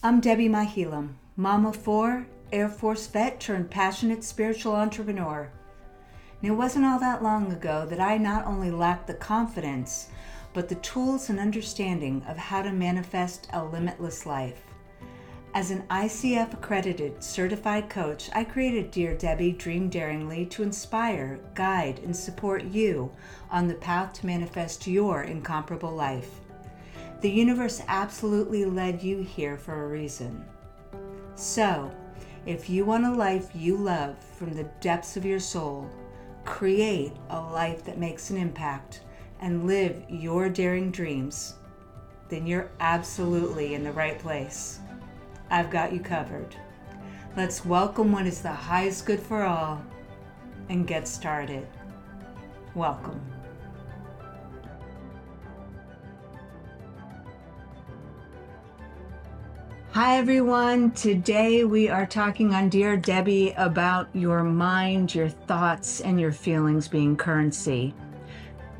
I'm Debbi Mahilam, mama four, Air Force vet turned passionate spiritual entrepreneur. And it wasn't all that long ago that I not only lacked the confidence, but the tools and understanding of how to manifest a limitless life. As an ICF accredited certified coach, I created Dear Debbi Dream Daringly to inspire, guide, and support you on the path to manifest your incomparable life. The universe absolutely led you here for a reason. So, if you want a life you love from the depths of your soul, create a life that makes an impact, and live your daring dreams, then you're absolutely in the right place. I've got you covered. Let's welcome what is the highest good for all and get started. Welcome. Hi, everyone. Today we are talking on Dear Debbi about your mind, your thoughts, and your feelings being currency.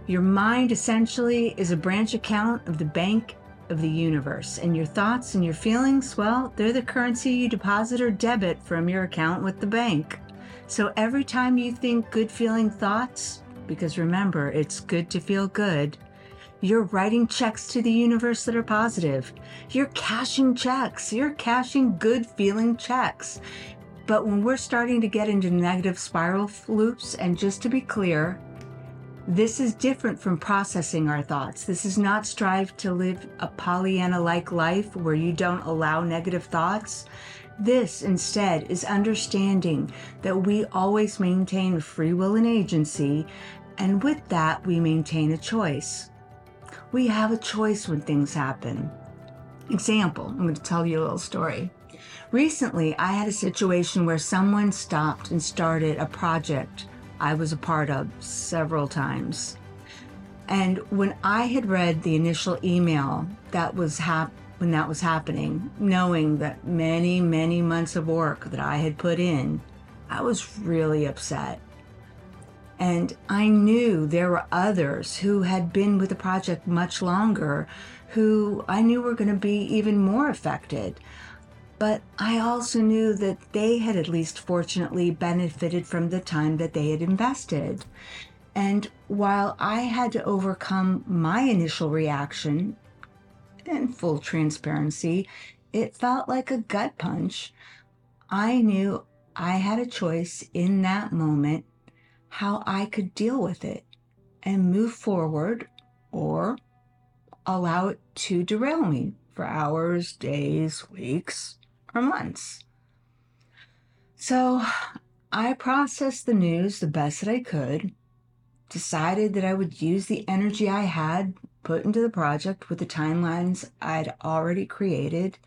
Your mind essentially is a branch account of the bank of the universe. And your thoughts and your feelings, well, they're the currency you deposit or debit from your account with the bank. So every time you think good feeling thoughts, because remember, it's good to feel good, you're writing checks to the universe that are positive. You're cashing checks. You're cashing good feeling checks. But when we're starting to get into negative spiral loops, and just to be clear, this is different from processing our thoughts. This is not strive to live a Pollyanna like life where you don't allow negative thoughts. This instead is understanding that we always maintain free will and agency, and with that, we maintain a choice. We have a choice when things happen. Example, I'm going to tell you a little story. Recently, I had a situation where someone stopped and started a project I was a part of several times. And when I had read the initial email that was hap- when that was happening, knowing that many, many months of work that I had put in, I was really upset. And I knew there were others who had been with the project much longer who I knew were going to be even more affected. But I also knew that they had at least fortunately benefited from the time that they had invested. And while I had to overcome my initial reaction, in full transparency, it felt like a gut punch. I knew I had a choice in that moment how I could deal with it and move forward or allow it to derail me for hours, days, weeks, or months. So I processed the news the best that I could, decided that I would use the energy I had put into the project with the timelines I'd already created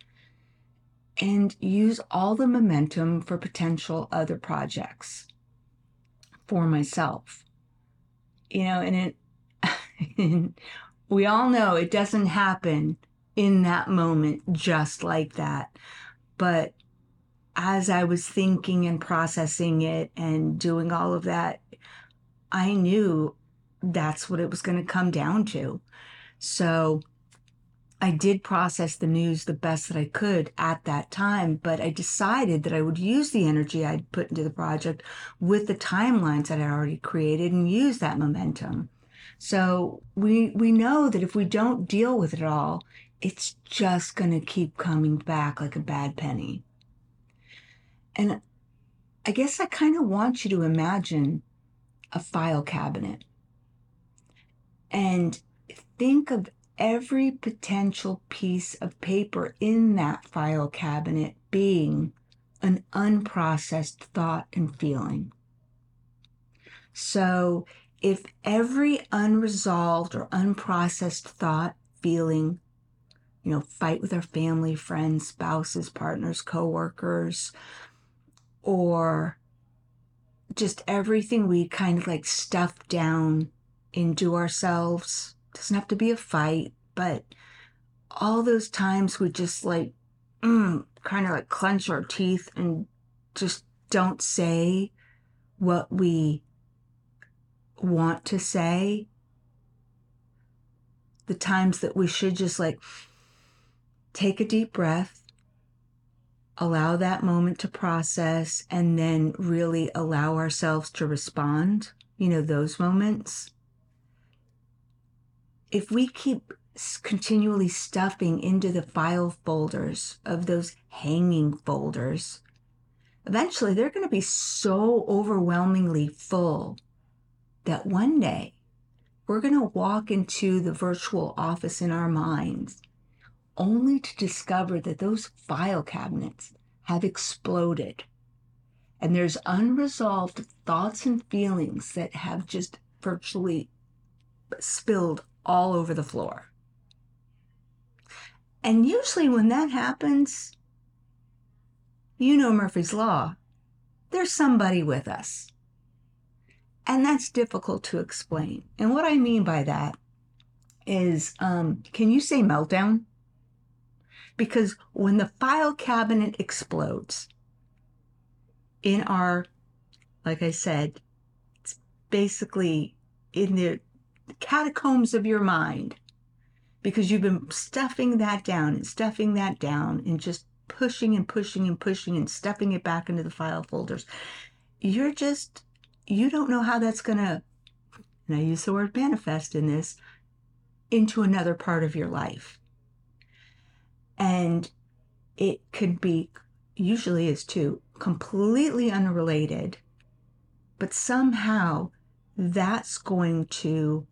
and use all the momentum for potential other projects for myself. You know, and it, we all know it doesn't happen in that moment just like that. But as I was thinking and processing it and doing all of that, I knew that's what it was going to come down to. So I did process the news the best that I could at that time, but I decided that I would use the energy I'd put into the project with the timelines that I already created and use that momentum. So we we know that if we don't deal with it all, it's just going to keep coming back like a bad penny. And I guess I kind of want you to imagine a file cabinet and think of every potential piece of paper in that file cabinet being an unprocessed thought and feeling. So, if every unresolved or unprocessed thought, feeling, you know, fight with our family, friends, spouses, partners, coworkers, or just everything we kind of like stuff down into ourselves. Doesn't have to be a fight, but all those times we just like mm, kind of like clench our teeth and just don't say what we want to say. The times that we should just like take a deep breath, allow that moment to process and then really allow ourselves to respond, you know, those moments. If we keep continually stuffing into the file folders of those hanging folders, eventually they're going to be so overwhelmingly full that one day we're going to walk into the virtual office in our minds only to discover that those file cabinets have exploded. And there's unresolved thoughts and feelings that have just virtually spilled all over the floor. And usually, when that happens, you know Murphy's Law, there's somebody with us. And that's difficult to explain. And what I mean by that is um, can you say meltdown? Because when the file cabinet explodes in our, like I said, it's basically in the catacombs of your mind, because you've been stuffing that down and stuffing that down and just pushing and pushing and pushing and stuffing it back into the file folders. You're just, you don't know how that's going to, and I use the word manifest in this, into another part of your life. And it could be, usually is too, completely unrelated, but somehow that's going to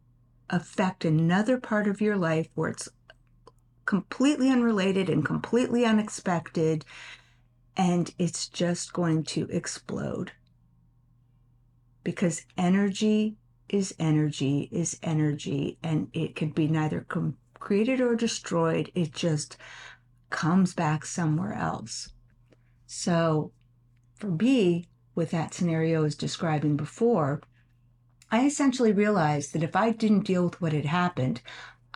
affect another part of your life where it's completely unrelated and completely unexpected, and it's just going to explode. Because energy is energy, is energy, and it can be neither com- created or destroyed. It just comes back somewhere else. So, for B, with that scenario I was describing before, I essentially realized that if I didn't deal with what had happened,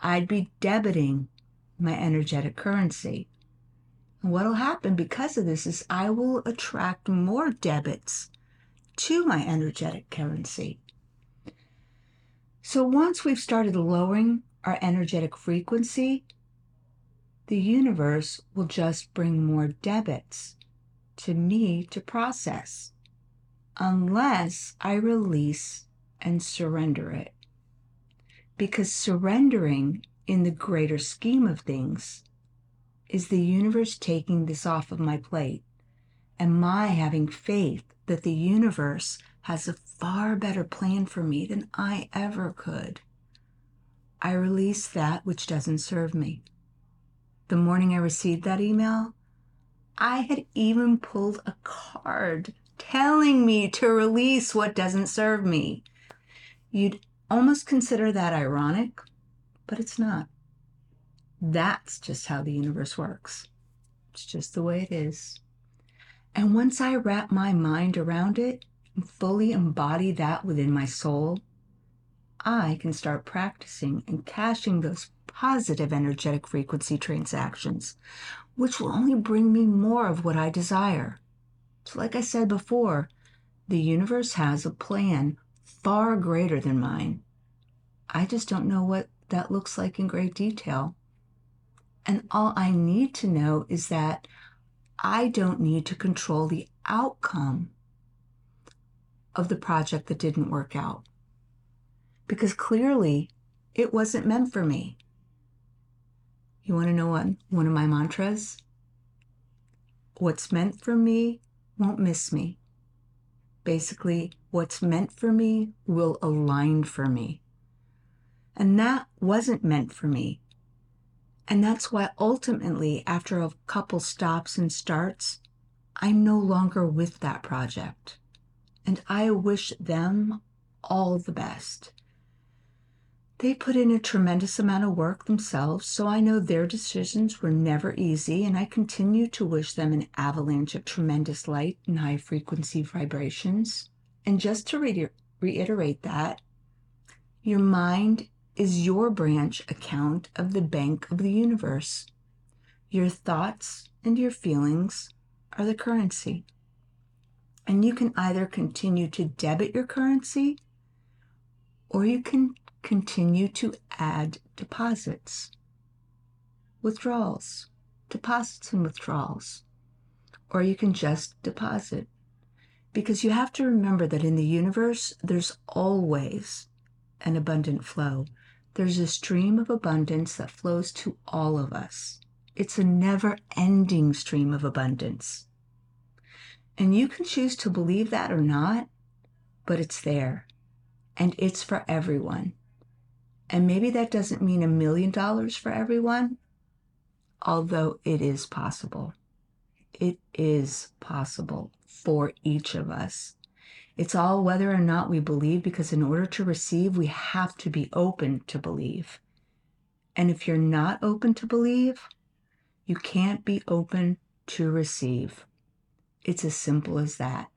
I'd be debiting my energetic currency. And what'll happen because of this is I will attract more debits to my energetic currency. So once we've started lowering our energetic frequency, the universe will just bring more debits to me to process unless I release and surrender it. Because surrendering in the greater scheme of things is the universe taking this off of my plate and my having faith that the universe has a far better plan for me than I ever could. I release that which doesn't serve me. The morning I received that email, I had even pulled a card telling me to release what doesn't serve me. You'd almost consider that ironic, but it's not. That's just how the universe works. It's just the way it is. And once I wrap my mind around it and fully embody that within my soul, I can start practicing and cashing those positive energetic frequency transactions, which will only bring me more of what I desire. So, like I said before, the universe has a plan far greater than mine. I just don't know what that looks like in great detail. And all I need to know is that I don't need to control the outcome of the project that didn't work out. Because clearly it wasn't meant for me. You want to know what one of my mantras? What's meant for me won't miss me. Basically, what's meant for me will align for me. And that wasn't meant for me. And that's why ultimately, after a couple stops and starts, I'm no longer with that project. And I wish them all the best. They put in a tremendous amount of work themselves, so I know their decisions were never easy, and I continue to wish them an avalanche of tremendous light and high frequency vibrations. And just to re- reiterate that, your mind is your branch account of the bank of the universe. Your thoughts and your feelings are the currency. And you can either continue to debit your currency or you can continue to add deposits, withdrawals, deposits and withdrawals. or you can just deposit. Because you have to remember that in the universe, there's always an abundant flow. There's a stream of abundance that flows to all of us. It's a never ending stream of abundance. And you can choose to believe that or not, but it's there. And it's for everyone. And maybe that doesn't mean a million dollars for everyone, although it is possible. It is possible for each of us. It's all whether or not we believe, because in order to receive, we have to be open to believe. And if you're not open to believe, you can't be open to receive. It's as simple as that.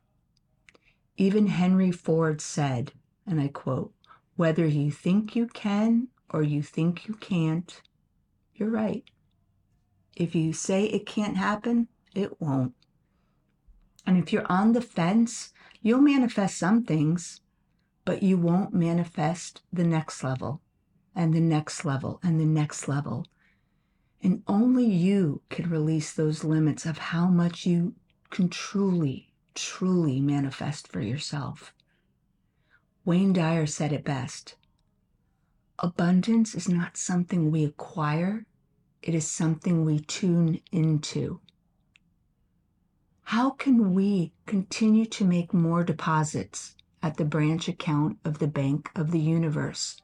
Even Henry Ford said, and I quote, whether you think you can or you think you can't, you're right. If you say it can't happen, it won't. And if you're on the fence, you'll manifest some things, but you won't manifest the next level and the next level and the next level. And only you can release those limits of how much you can truly, truly manifest for yourself. Wayne Dyer said it best Abundance is not something we acquire, it is something we tune into. How can we continue to make more deposits at the branch account of the Bank of the Universe?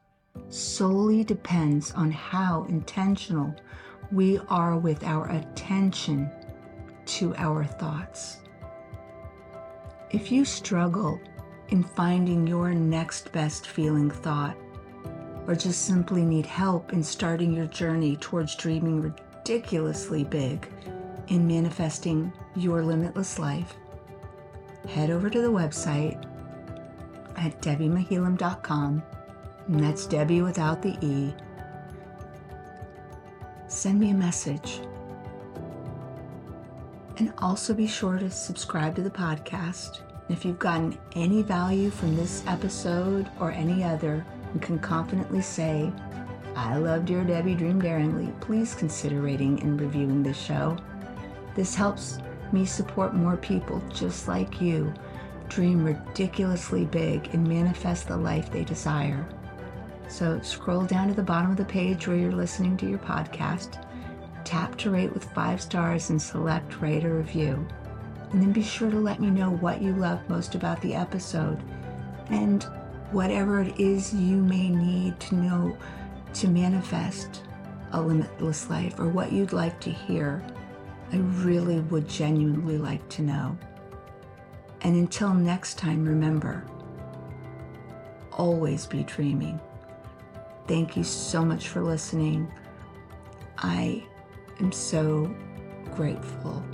Solely depends on how intentional we are with our attention to our thoughts. If you struggle in finding your next best feeling thought, or just simply need help in starting your journey towards dreaming ridiculously big in manifesting your limitless life, head over to the website at debbimahilam.com, and that's Debbi without the E. Send me a message. And also be sure to subscribe to the podcast. If you've gotten any value from this episode or any other and can confidently say, I love Dear Debbi Dream Daringly, please consider rating and reviewing this show. This helps me support more people just like you dream ridiculously big and manifest the life they desire. So scroll down to the bottom of the page where you're listening to your podcast, tap to rate with five stars, and select rate a review. And then be sure to let me know what you love most about the episode and whatever it is you may need to know to manifest a limitless life or what you'd like to hear I really would genuinely like to know. And until next time, remember always be dreaming. Thank you so much for listening. I am so grateful